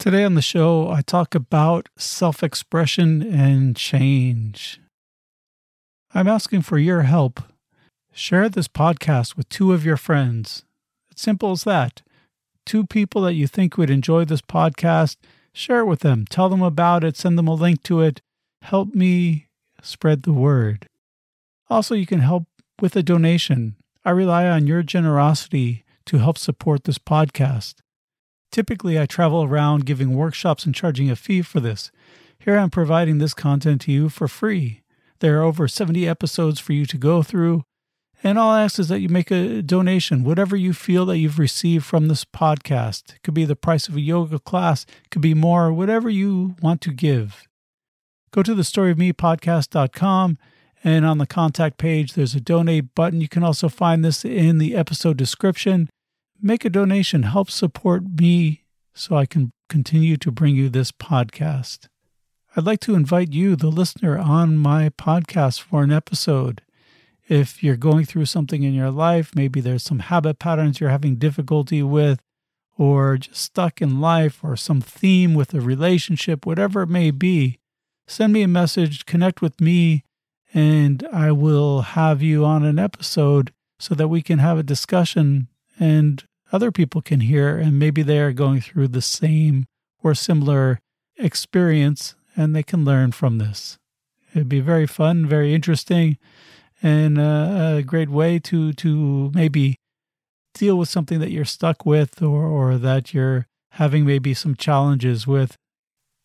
Today on the show, I talk about self expression and change. I'm asking for your help. Share this podcast with two of your friends. It's simple as that. Two people that you think would enjoy this podcast, share it with them. Tell them about it, send them a link to it. Help me spread the word. Also, you can help with a donation. I rely on your generosity to help support this podcast. Typically, I travel around giving workshops and charging a fee for this. Here I'm providing this content to you for free. There are over 70 episodes for you to go through, and all I ask is that you make a donation, whatever you feel that you've received from this podcast. It could be the price of a yoga class, could be more, whatever you want to give. Go to the storyofmepodcast.com and on the contact page there's a donate button. You can also find this in the episode description make a donation, help support me so I can continue to bring you this podcast. I'd like to invite you, the listener, on my podcast for an episode. If you're going through something in your life, maybe there's some habit patterns you're having difficulty with, or just stuck in life, or some theme with a relationship, whatever it may be, send me a message, connect with me, and I will have you on an episode so that we can have a discussion and other people can hear, and maybe they are going through the same or similar experience and they can learn from this. It'd be very fun, very interesting, and a, a great way to to maybe deal with something that you're stuck with or or that you're having maybe some challenges with.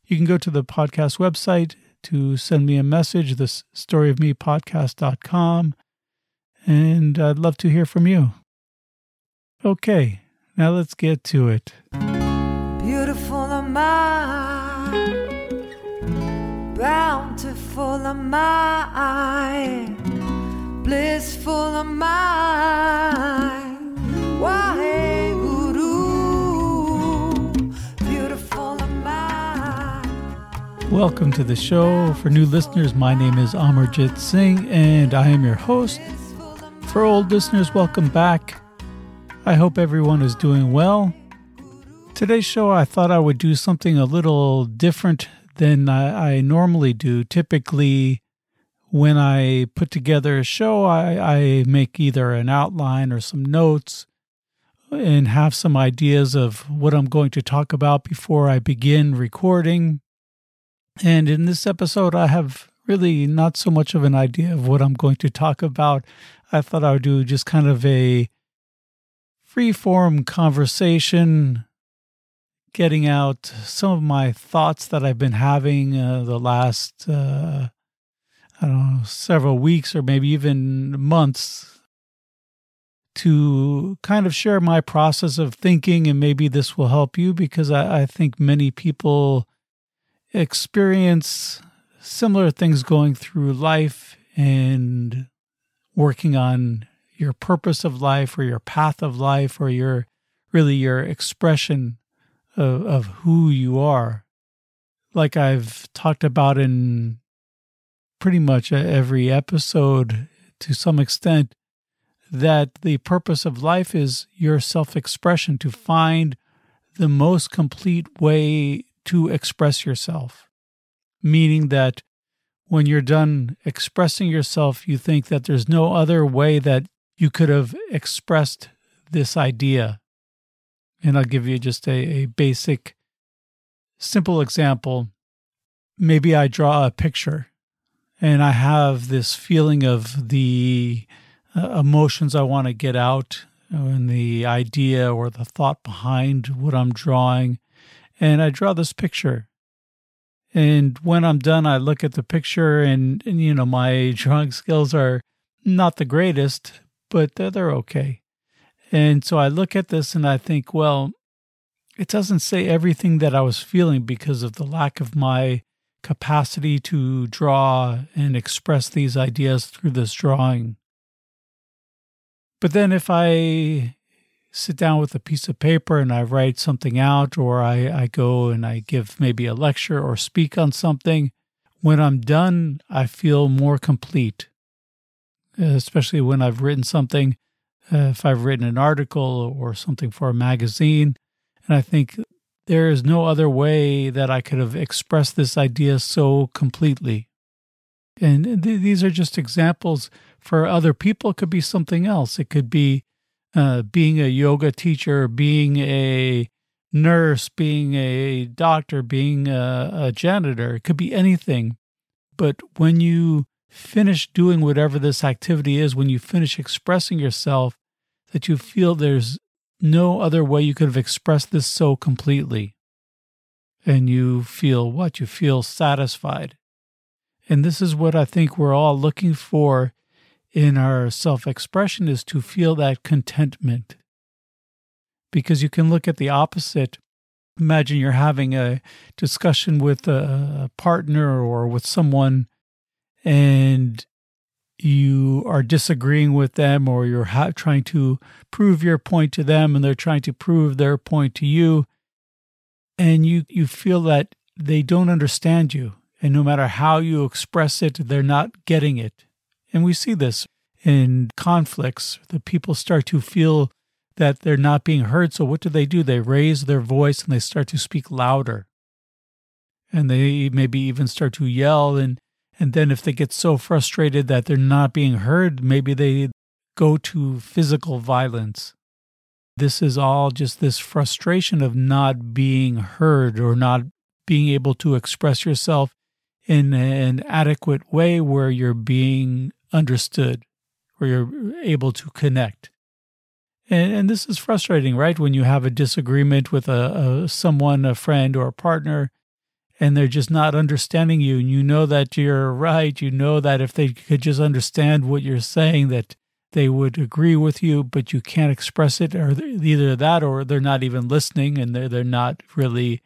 You can go to the podcast website to send me a message, this storyofmepodcast.com, and I'd love to hear from you. Okay, now let's get to it. Beautiful am I, bountiful am I, blissful am I. Why, beautiful am I. Welcome to the show. For new listeners, my name is Amarjit Singh and I am your host. For old listeners, welcome back. I hope everyone is doing well. Today's show, I thought I would do something a little different than I, I normally do. Typically, when I put together a show, I, I make either an outline or some notes and have some ideas of what I'm going to talk about before I begin recording. And in this episode, I have really not so much of an idea of what I'm going to talk about. I thought I would do just kind of a free form conversation, getting out some of my thoughts that I've been having uh, the last, uh, I don't know, several weeks or maybe even months to kind of share my process of thinking. And maybe this will help you because I, I think many people experience similar things going through life and working on your purpose of life or your path of life or your really your expression of, of who you are. Like I've talked about in pretty much every episode to some extent, that the purpose of life is your self expression, to find the most complete way to express yourself. Meaning that when you're done expressing yourself, you think that there's no other way that you could have expressed this idea. And I'll give you just a, a basic, simple example. Maybe I draw a picture and I have this feeling of the uh, emotions I want to get out and the idea or the thought behind what I'm drawing. And I draw this picture. And when I'm done, I look at the picture and, and you know, my drawing skills are not the greatest, but they're okay. And so I look at this and I think, well, it doesn't say everything that I was feeling because of the lack of my capacity to draw and express these ideas through this drawing. But then if I sit down with a piece of paper and I write something out, or I, I go and I give maybe a lecture or speak on something, when I'm done, I feel more complete especially when I've written something, uh, if I've written an article or something for a magazine. And I think there is no other way that I could have expressed this idea so completely. And th- these are just examples. For other people, it could be something else. It could be uh, being a yoga teacher, being a nurse, being a doctor, being a, a janitor. It could be anything. But when you finish doing whatever this activity is, when you finish expressing yourself, that you feel there's no other way you could have expressed this so completely. And you feel what? You feel satisfied. And this is what I think we're all looking for in our self expression is to feel that contentment. Because you can look at the opposite. Imagine you're having a discussion with a partner or with someone, and you are disagreeing with them, or you're ha- trying to prove your point to them, and they're trying to prove their point to you. And you, you feel that they don't understand you. And no matter how you express it, they're not getting it. And we see this in conflicts. The people start to feel that they're not being heard. So what do they do? They raise their voice and they start to speak louder. And they maybe even start to yell. And, and then if they get so frustrated that they're not being heard, maybe they go to physical violence. This is all just this frustration of not being heard or not being able to express yourself in an adequate way where you're being understood, where you're able to connect. And, and this is frustrating, right? When you have a disagreement with a, a someone, a friend or a partner, and they're just not understanding you, and you know that you're right. You know that if they could just understand what you're saying, that they would agree with you, but you can't express it, or either that, or they're not even listening, and they're they're not really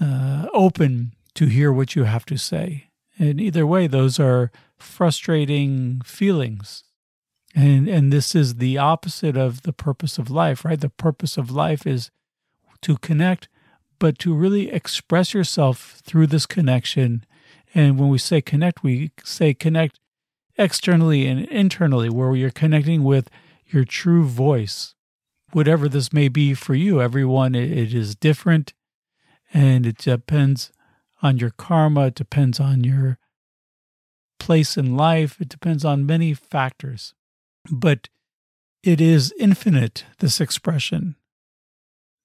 uh, open to hear what you have to say. And either way, those are frustrating feelings. And, and this is the opposite of the purpose of life, right? The purpose of life is to connect, but to really express yourself through this connection. And when we say connect, we say connect externally and internally, where you're connecting with your true voice, whatever this may be for you. Everyone, it is different and it depends on your karma, it depends on your place in life, it depends on many factors. But it is infinite, this expression.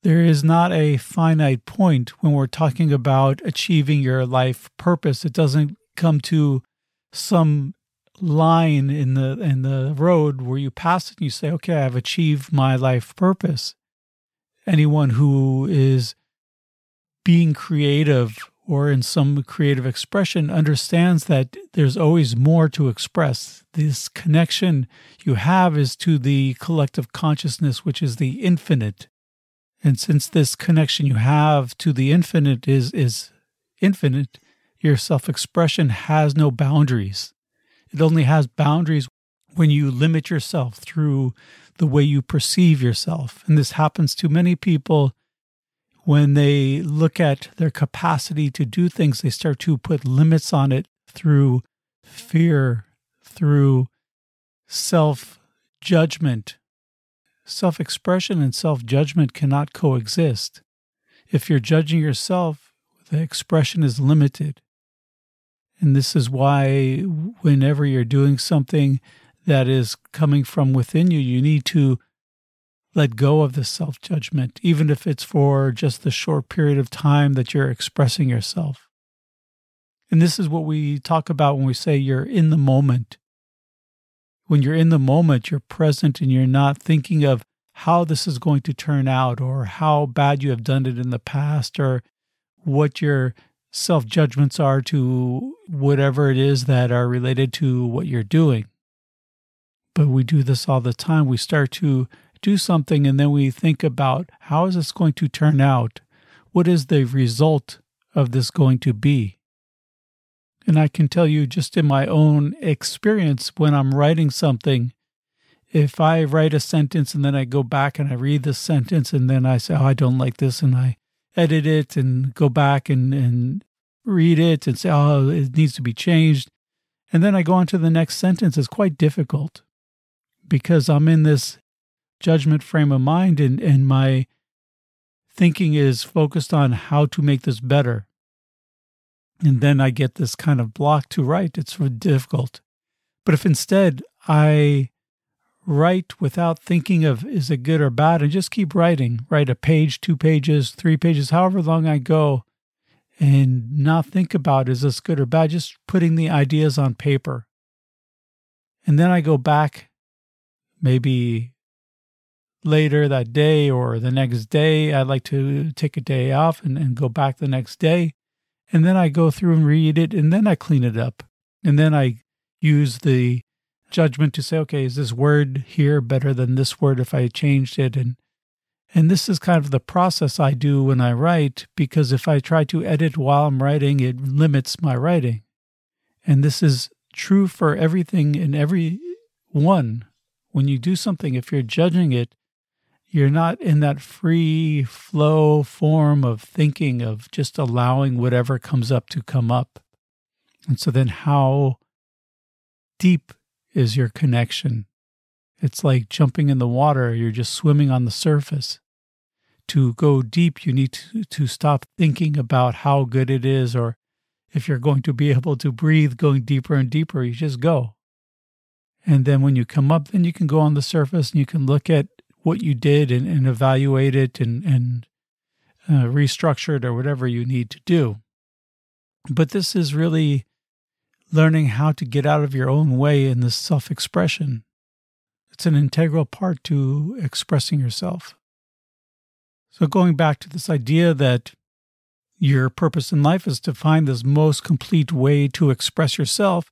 There is not a finite point when we're talking about achieving your life purpose. It doesn't come to some line in the in the road where you pass it and you say, "Okay, I've achieved my life purpose." Anyone who is being creative or in some creative expression understands that there's always more to express. This connection you have is to the collective consciousness, which is the infinite. And since this connection you have to the infinite is, is infinite, your self expression has no boundaries. It only has boundaries when you limit yourself through the way you perceive yourself. And this happens to many people when they look at their capacity to do things, they start to put limits on it through fear, through self judgment. Self expression and self judgment cannot coexist. If you're judging yourself, the expression is limited. And this is why, whenever you're doing something that is coming from within you, you need to let go of the self judgment, even if it's for just the short period of time that you're expressing yourself. And this is what we talk about when we say you're in the moment. When you're in the moment, you're present and you're not thinking of how this is going to turn out or how bad you have done it in the past or what your self judgments are to whatever it is that are related to what you're doing. But we do this all the time. We start to do something and then we think about how is this going to turn out? What is the result of this going to be? And I can tell you just in my own experience when I'm writing something, if I write a sentence and then I go back and I read the sentence and then I say, oh, I don't like this, and I edit it and go back and, and read it and say, oh, it needs to be changed. And then I go on to the next sentence, it's quite difficult because I'm in this judgment frame of mind and, and my thinking is focused on how to make this better. And then I get this kind of block to write. It's difficult. But if instead I write without thinking of is it good or bad and just keep writing, write a page, two pages, three pages, however long I go, and not think about is this good or bad, just putting the ideas on paper. And then I go back maybe later that day or the next day. I'd like to take a day off and, and go back the next day. And then I go through and read it and then I clean it up. And then I use the judgment to say, okay, is this word here better than this word if I changed it? And and this is kind of the process I do when I write, because if I try to edit while I'm writing, it limits my writing. And this is true for everything and every one. When you do something, if you're judging it, you're not in that free flow form of thinking of just allowing whatever comes up to come up. And so then how deep is your connection? It's like jumping in the water, you're just swimming on the surface. To go deep, you need to, to stop thinking about how good it is, or if you're going to be able to breathe going deeper and deeper, you just go. And then when you come up, then you can go on the surface and you can look at what you did and, and evaluate it and, and uh, restructure it or whatever you need to do. But this is really learning how to get out of your own way in this self expression. It's an integral part to expressing yourself. So, going back to this idea that your purpose in life is to find this most complete way to express yourself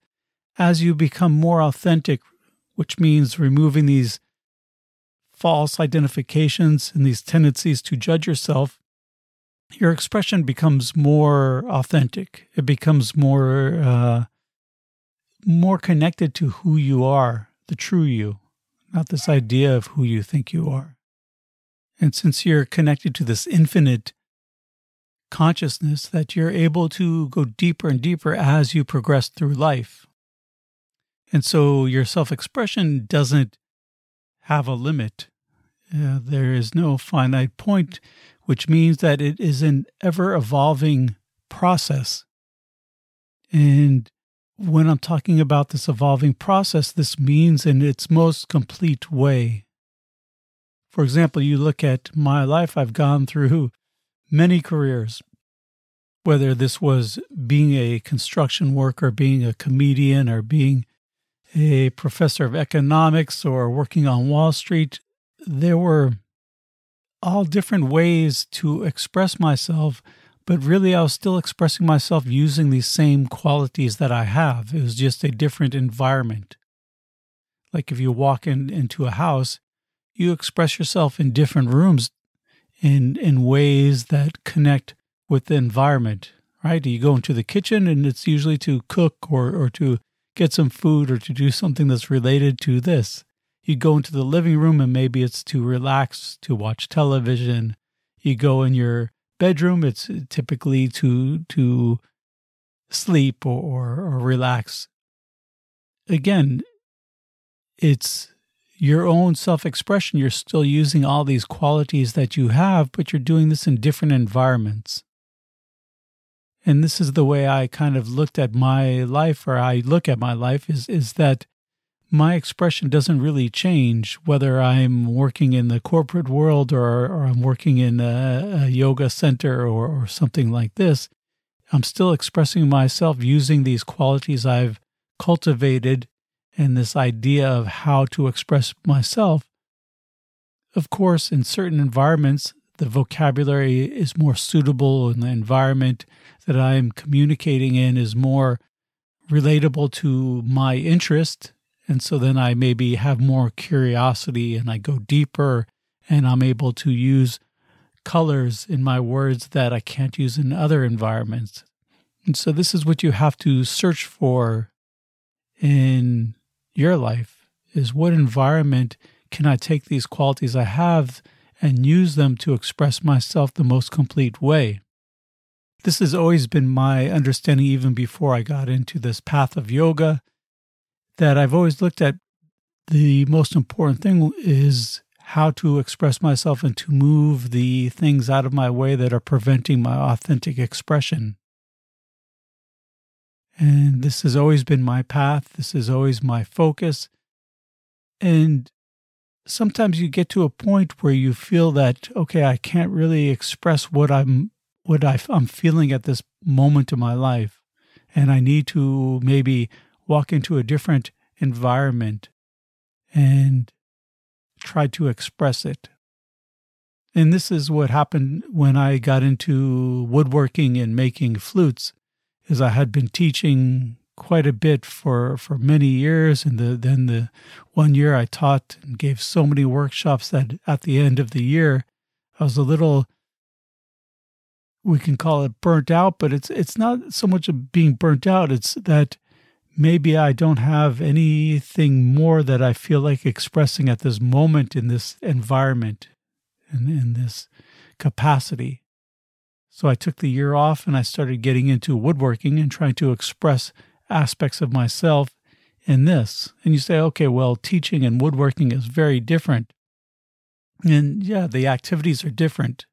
as you become more authentic, which means removing these false identifications and these tendencies to judge yourself, your expression becomes more authentic. It becomes more uh, more connected to who you are, the true you, not this idea of who you think you are. And since you're connected to this infinite consciousness, that you're able to go deeper and deeper as you progress through life. And so your self expression doesn't have a limit. Uh, there is no finite point, which means that it is an ever evolving process. And when I'm talking about this evolving process, this means in its most complete way. For example, you look at my life, I've gone through many careers, whether this was being a construction worker, being a comedian, or being a professor of economics, or working on Wall Street. There were all different ways to express myself but really I was still expressing myself using these same qualities that I have. It was just a different environment. Like if you walk in, into a house, you express yourself in different rooms in in ways that connect with the environment, right? You go into the kitchen and it's usually to cook or, or to get some food or to do something that's related to this. You go into the living room and maybe it's to relax, to watch television. You go in your bedroom. It's typically to to sleep or, or, or relax. Again, it's your own self expression. You're still using all these qualities that you have, but you're doing this in different environments. And this is the way I kind of looked at my life, or I look at my life, is, is that my expression doesn't really change whether I'm working in the corporate world or, or I'm working in a, a yoga center or, or something like this. I'm still expressing myself using these qualities I've cultivated and this idea of how to express myself. Of course, in certain environments, the vocabulary is more suitable and the environment that I'm communicating in is more relatable to my interest and so then I maybe have more curiosity and I go deeper and I'm able to use colors in my words that I can't use in other environments. And so this is what you have to search for in your life is what environment can I take these qualities I have and use them to express myself the most complete way. This has always been my understanding even before I got into this path of yoga that I've always looked at the most important thing is how to express myself and to move the things out of my way that are preventing my authentic expression. And this has always been my path. This is always my focus. And sometimes you get to a point where you feel that, okay, I can't really express what I'm what I, I'm feeling at this moment in my life. And I need to maybe walk into a different environment and try to express it. And this is what happened when I got into woodworking and making flutes is I had been teaching quite a bit for, for many years. And the, then the one year I taught and gave so many workshops that at the end of the year, I was a little, we can call it burnt out, but it's, it's not so much of being burnt out. It's that maybe I don't have anything more that I feel like expressing at this moment in this environment and in this capacity. So I took the year off and I started getting into woodworking and trying to express aspects of myself in this. And you say, okay, well, teaching and woodworking is very different. And yeah, the activities are different,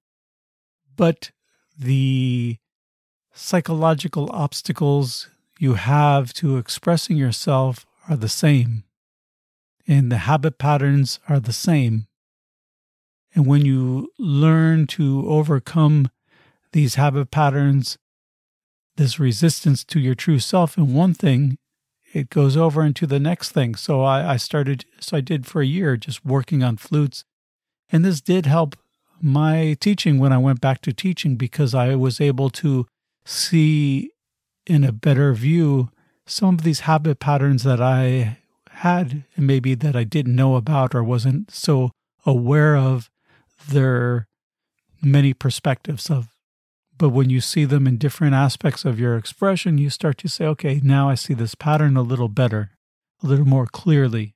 but the psychological obstacles you have to expressing yourself are the same, and the habit patterns are the same. And when you learn to overcome these habit patterns, this resistance to your true self in one thing, it goes over into the next thing. So I, I started, so I did for a year just working on flutes. And this did help my teaching when I went back to teaching because I was able to see in a better view some of these habit patterns that I had and maybe that I didn't know about or wasn't so aware of their many perspectives of but when you see them in different aspects of your expression, you start to say, okay, now I see this pattern a little better, a little more clearly.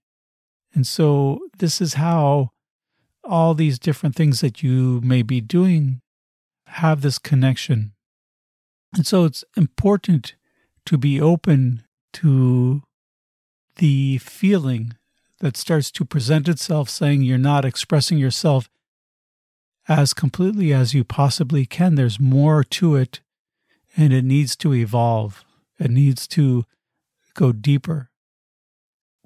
And so this is how all these different things that you may be doing have this connection. And so it's important to be open to the feeling that starts to present itself saying you're not expressing yourself as completely as you possibly can. There's more to it, and it needs to evolve. It needs to go deeper.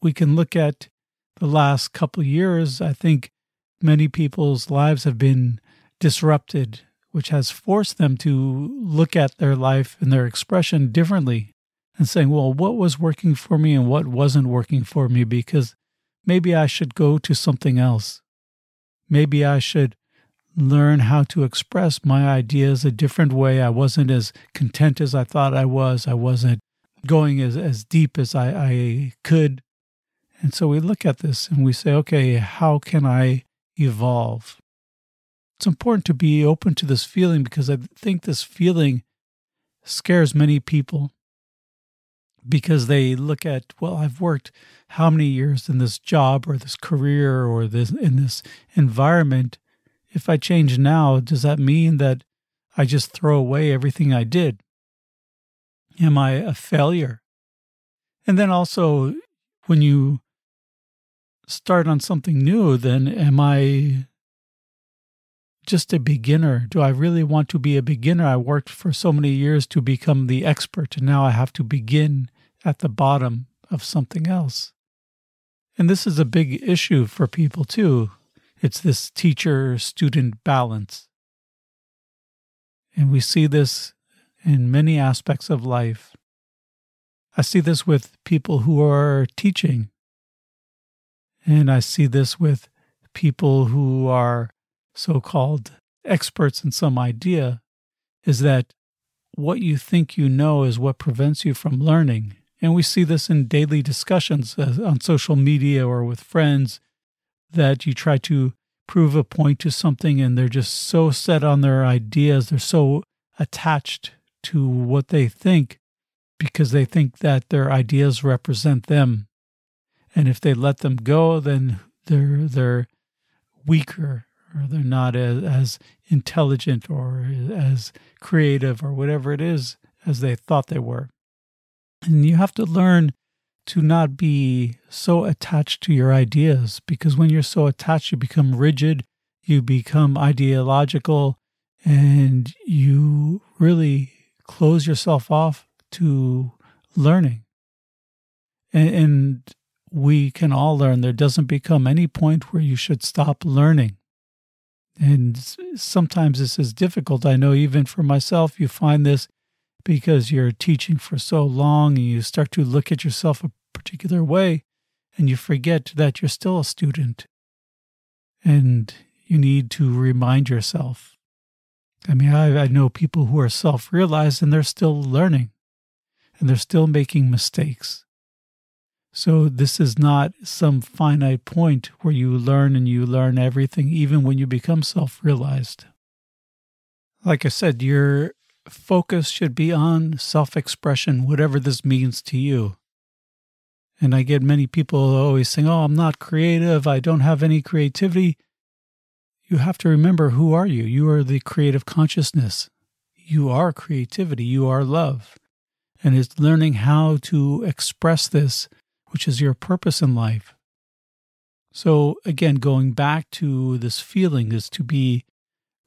We can look at the last couple years. I think many people's lives have been disrupted, which has forced them to look at their life and their expression differently and saying, well, what was working for me and what wasn't working for me? Because maybe I should go to something else. Maybe I should learn how to express my ideas a different way. I wasn't as content as I thought I was. I wasn't going as, as deep as I, I could. And so we look at this and we say, okay, how can I evolve? It's important to be open to this feeling because I think this feeling scares many people because they look at, well, I've worked how many years in this job or this career or this in this environment if I change now, does that mean that I just throw away everything I did? Am I a failure? And then also, when you start on something new, then am I just a beginner? Do I really want to be a beginner? I worked for so many years to become the expert, and now I have to begin at the bottom of something else. And this is a big issue for people too. It's this teacher student balance. And we see this in many aspects of life. I see this with people who are teaching. And I see this with people who are so called experts in some idea is that what you think you know is what prevents you from learning. And we see this in daily discussions uh, on social media or with friends that you try to prove a point to something and they're just so set on their ideas, they're so attached to what they think because they think that their ideas represent them. And if they let them go, then they're they're weaker or they're not as, as intelligent or as creative or whatever it is as they thought they were. And you have to learn to not be so attached to your ideas because when you're so attached, you become rigid, you become ideological, and you really close yourself off to learning. And, and we can all learn. There doesn't become any point where you should stop learning. And sometimes this is difficult. I know even for myself, you find this because you're teaching for so long and you start to look at yourself a particular way and you forget that you're still a student. And you need to remind yourself. I mean, I, I know people who are self realized and they're still learning and they're still making mistakes. So, this is not some finite point where you learn and you learn everything, even when you become self realized. Like I said, your focus should be on self expression, whatever this means to you. And I get many people always saying, Oh, I'm not creative. I don't have any creativity. You have to remember who are you? You are the creative consciousness. You are creativity. You are love. And it's learning how to express this which is your purpose in life. So, again, going back to this feeling is to be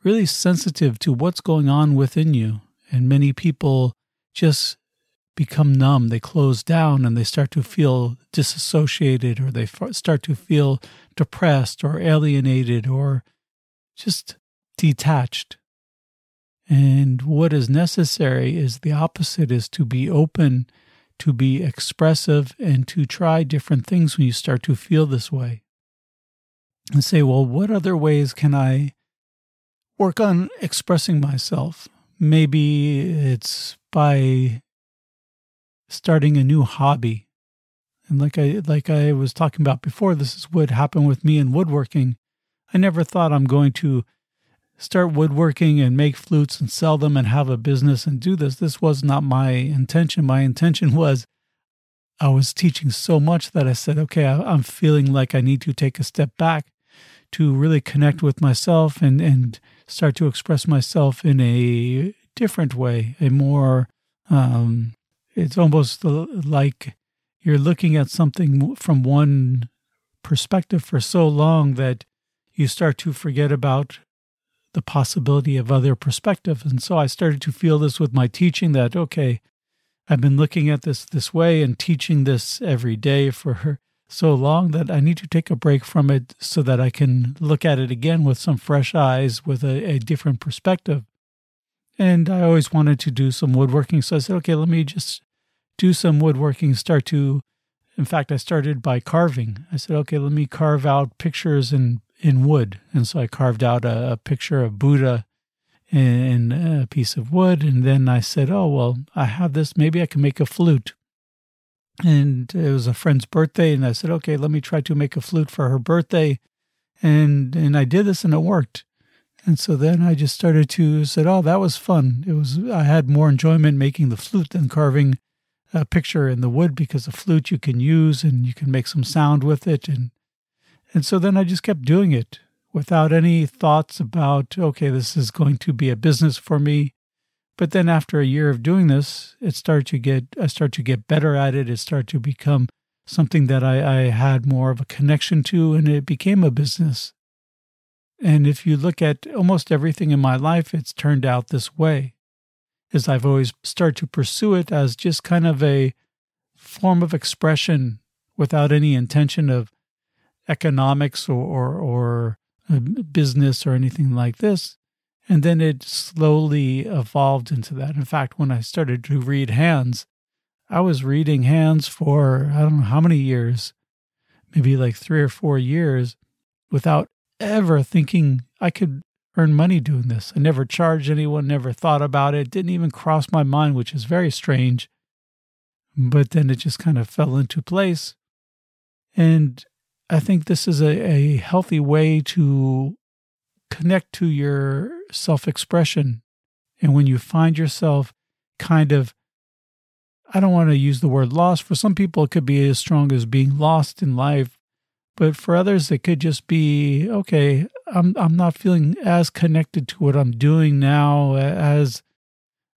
really sensitive to what's going on within you. And many people just become numb. They close down and they start to feel disassociated or they start to feel depressed or alienated or just detached. And what is necessary is the opposite is to be open to be expressive and to try different things when you start to feel this way. And say, well, what other ways can I work on expressing myself? Maybe it's by starting a new hobby. And like I like I was talking about before, this is what happened with me in woodworking. I never thought I'm going to start woodworking and make flutes and sell them and have a business and do this. This was not my intention. My intention was I was teaching so much that I said, okay, I'm feeling like I need to take a step back to really connect with myself and, and start to express myself in a different way, a more, um, it's almost like you're looking at something from one perspective for so long that you start to forget about the possibility of other perspectives. And so I started to feel this with my teaching that, okay, I've been looking at this this way and teaching this every day for so long that I need to take a break from it so that I can look at it again with some fresh eyes, with a, a different perspective. And I always wanted to do some woodworking. So I said, okay, let me just do some woodworking, start to in fact, I started by carving. I said, okay, let me carve out pictures and in wood. And so I carved out a, a picture of Buddha in, a piece of wood. And then I said, oh, well, I have this. Maybe I can make a flute. And it was a friend's birthday. And I said, okay, let me try to make a flute for her birthday. And, and I did this and it worked. And so then I just started to said, oh, that was fun. It was, I had more enjoyment making the flute than carving a picture in the wood because the flute you can use and you can make some sound with it. And and so then I just kept doing it without any thoughts about, okay, this is going to be a business for me. But then after a year of doing this, it started to get, I started to get better at it. It started to become something that I, I had more of a connection to, and it became a business. And if you look at almost everything in my life, it's turned out this way. Is I've always started to pursue it as just kind of a form of expression without any intention of economics or, or, or uh, business or anything like this. And then it slowly evolved into that. In fact, when I started to read hands, I was reading hands for I don't know how many years, maybe like three or four years, without ever thinking I could earn money doing this. I never charged anyone, never thought about it, didn't even cross my mind, which is very strange. But then it just kind of fell into place. And I think this is a, a healthy way to connect to your self expression. And when you find yourself kind of, I don't want to use the word lost. For some people, it could be as strong as being lost in life. But for others, it could just be, okay, I'm, I'm not feeling as connected to what I'm doing now as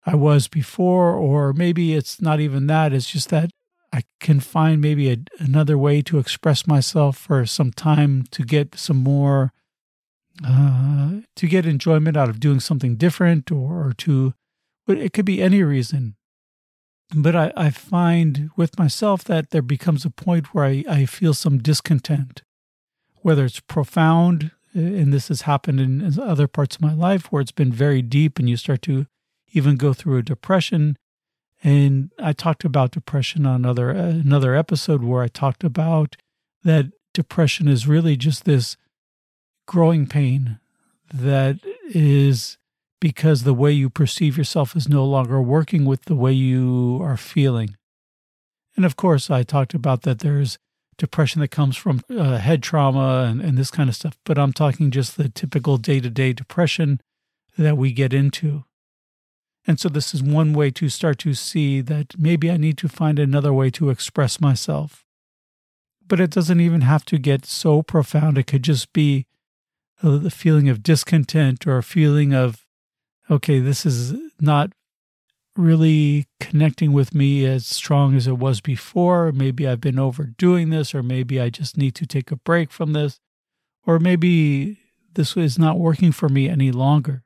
I was before. Or maybe it's not even that. It's just that I can find maybe a, another way to express myself for some time to get some more, uh, to get enjoyment out of doing something different or, or to, but it could be any reason. But I, I find with myself that there becomes a point where I, I feel some discontent, whether it's profound, and this has happened in other parts of my life where it's been very deep and you start to even go through a depression and I talked about depression on another another episode where I talked about that depression is really just this growing pain that is because the way you perceive yourself is no longer working with the way you are feeling. And of course, I talked about that there's depression that comes from uh, head trauma and, and this kind of stuff, but I'm talking just the typical day to day depression that we get into. And so this is one way to start to see that maybe I need to find another way to express myself. But it doesn't even have to get so profound. It could just be uh, the feeling of discontent or a feeling of, okay, this is not really connecting with me as strong as it was before. Maybe I've been overdoing this, or maybe I just need to take a break from this, or maybe this is not working for me any longer.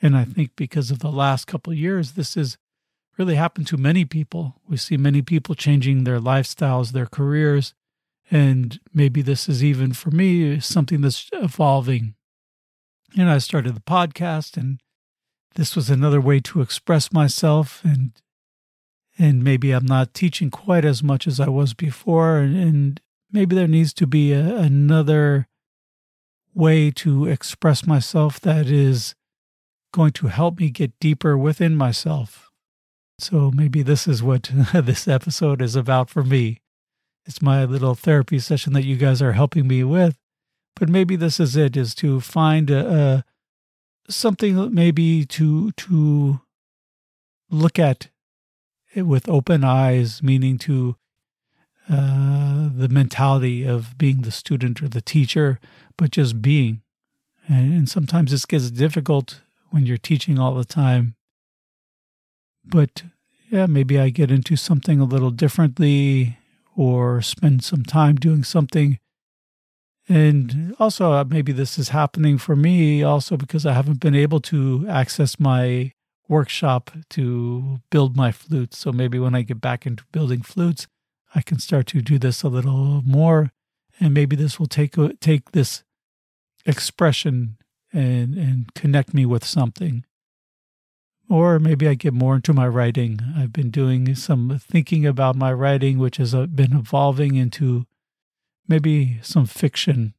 And I think because of the last couple years, this has really happened to many people. We see many people changing their lifestyles, their careers. And maybe this is even for me something that's evolving. And I started the podcast, and this was another way to express myself. And and maybe I'm not teaching quite as much as I was before. And, and maybe there needs to be a, another way to express myself that is going to help me get deeper within myself. So maybe this is what this episode is about for me. It's my little therapy session that you guys are helping me with. But maybe this is it is to find a, a something maybe to to look at it with open eyes, meaning to uh, the mentality of being the student or the teacher, but just being. And, and sometimes this gets difficult when you're teaching all the time. But yeah, maybe I get into something a little differently or spend some time doing something. And also, uh, maybe this is happening for me also because I haven't been able to access my workshop to build my flutes. So maybe when I get back into building flutes, I can start to do this a little more. And maybe this will take take this expression and and connect me with something. Or maybe I get more into my writing. I've been doing some thinking about my writing, which has uh, been evolving into maybe some fiction.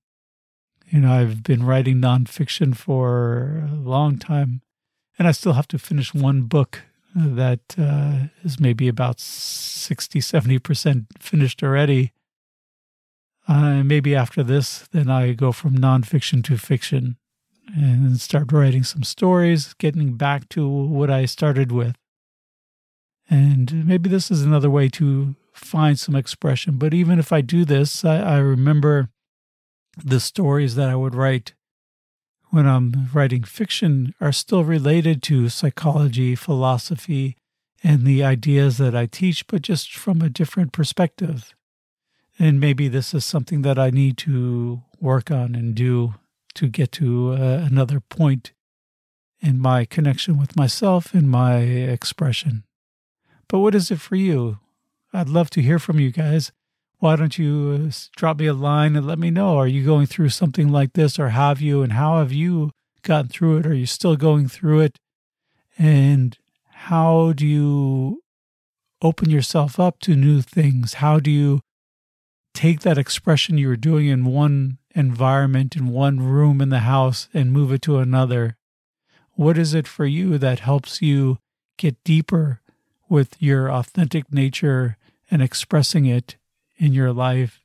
You know, I've been writing nonfiction for a long time, and I still have to finish one book that uh, is maybe about 60, 70% finished already. Uh, maybe after this, then I go from nonfiction to fiction and start writing some stories, getting back to what I started with. And maybe this is another way to find some expression. But even if I do this, I, I remember the stories that I would write when I'm writing fiction are still related to psychology, philosophy, and the ideas that I teach, but just from a different perspective. And maybe this is something that I need to work on and do to get to uh, another point in my connection with myself and my expression. But what is it for you? I'd love to hear from you guys. Why don't you uh, drop me a line and let me know? Are you going through something like this, or have you? And how have you gotten through it? Are you still going through it? And how do you open yourself up to new things? How do you take that expression you were doing in one environment in one room in the house and move it to another? What is it for you that helps you get deeper with your authentic nature and expressing it in your life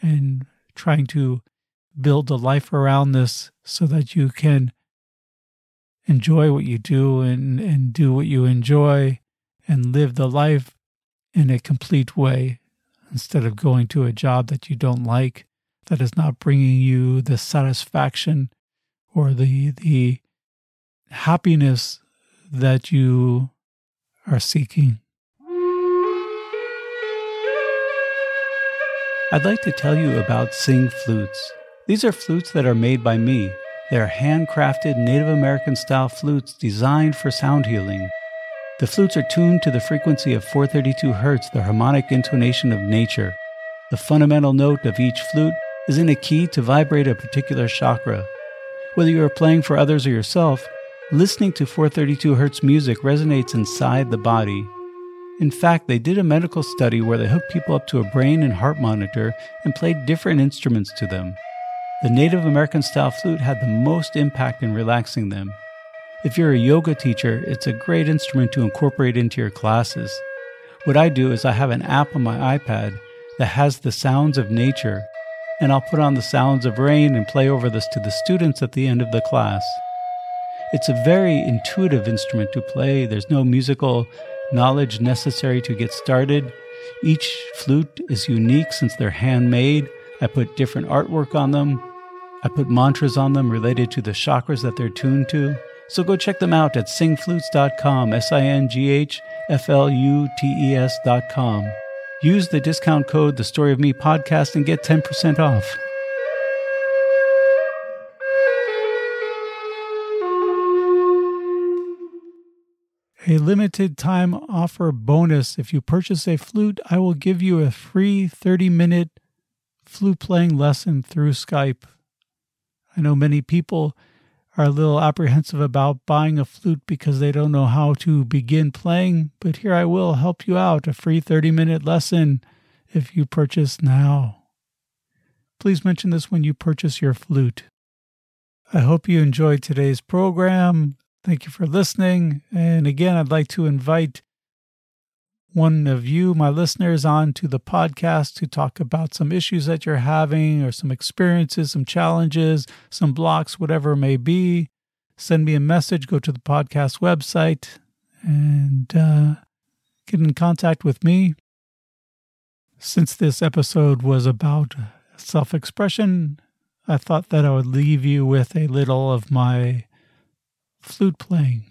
and trying to build a life around this so that you can enjoy what you do and, and do what you enjoy and live the life in a complete way instead of going to a job that you don't like that is not bringing you the satisfaction or the the happiness that you are seeking. I'd like to tell you about Singh Flutes. These are flutes that are made by me. They are handcrafted Native American style flutes designed for sound healing. The flutes are tuned to the frequency of 432 Hz, the harmonic intonation of nature. The fundamental note of each flute is in a key to vibrate a particular chakra. Whether you are playing for others or yourself, listening to 432 Hz music resonates inside the body. In fact, they did a medical study where they hooked people up to a brain and heart monitor and played different instruments to them. The Native American style flute had the most impact in relaxing them. If you're a yoga teacher, it's a great instrument to incorporate into your classes. What I do is I have an app on my iPad that has the sounds of nature, and I'll put on the sounds of rain and play over this to the students at the end of the class. It's a very intuitive instrument to play. There's no musical knowledge necessary to get started. Each flute is unique since they're handmade. I put different artwork on them. I put mantras on them related to the chakras that they're tuned to. So go check them out at singhflutes.com, S I N G H F L U T E S.com. Use the discount code The Story of Me podcast and get 10% off. A limited time offer bonus. If you purchase a flute, I will give you a free 30 minute flute playing lesson through Skype. I know many people are a little apprehensive about buying a flute because they don't know how to begin playing, but here I will help you out a free 30 minute lesson if you purchase now. Please mention this when you purchase your flute. I hope you enjoyed today's program. Thank you for listening. And again, I'd like to invite one of you, my listeners, on to the podcast to talk about some issues that you're having or some experiences, some challenges, some blocks, whatever it may be. Send me a message, go to the podcast website, and uh, get in contact with me. Since this episode was about self expression, I thought that I would leave you with a little of my flute playing.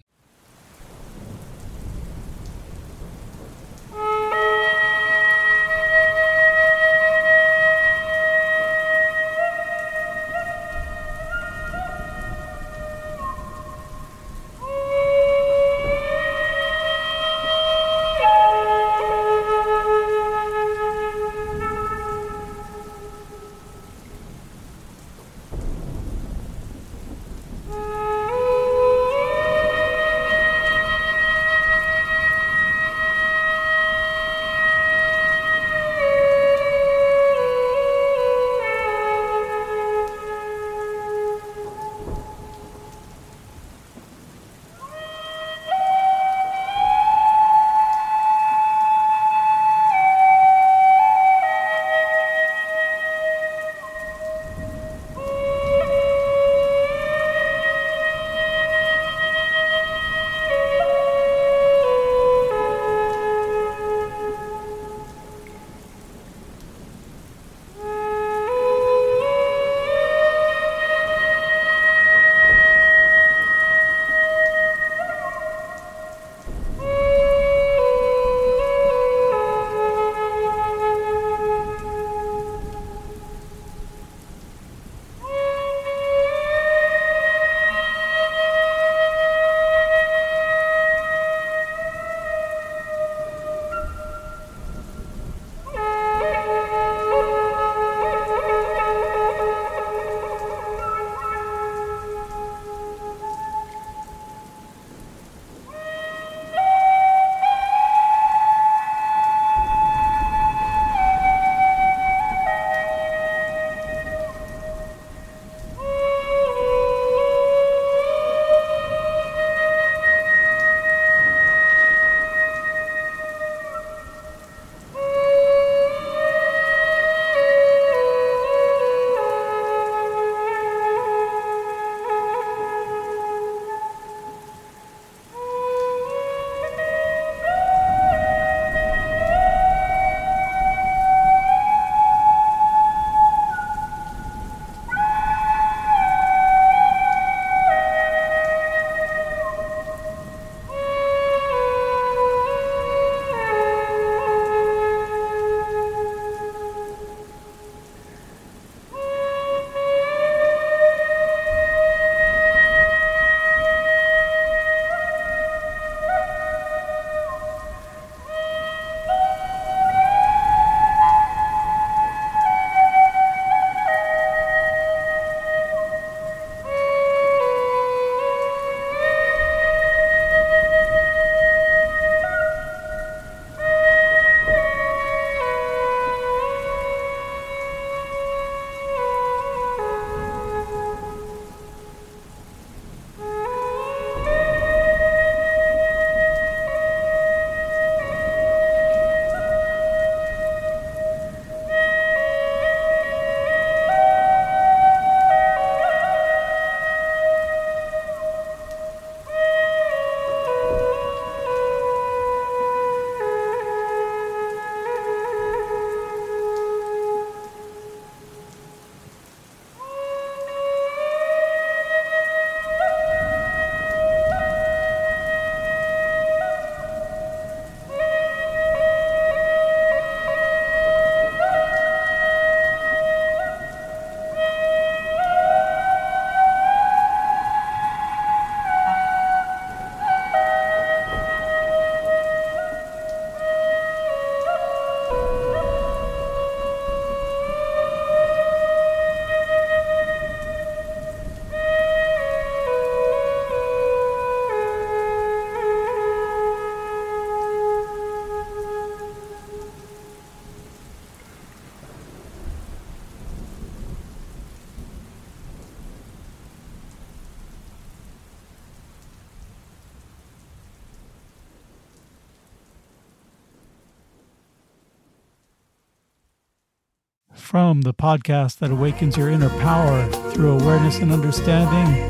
From the podcast that awakens your inner power through awareness and understanding,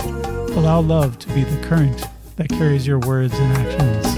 allow love to be the current that carries your words and actions.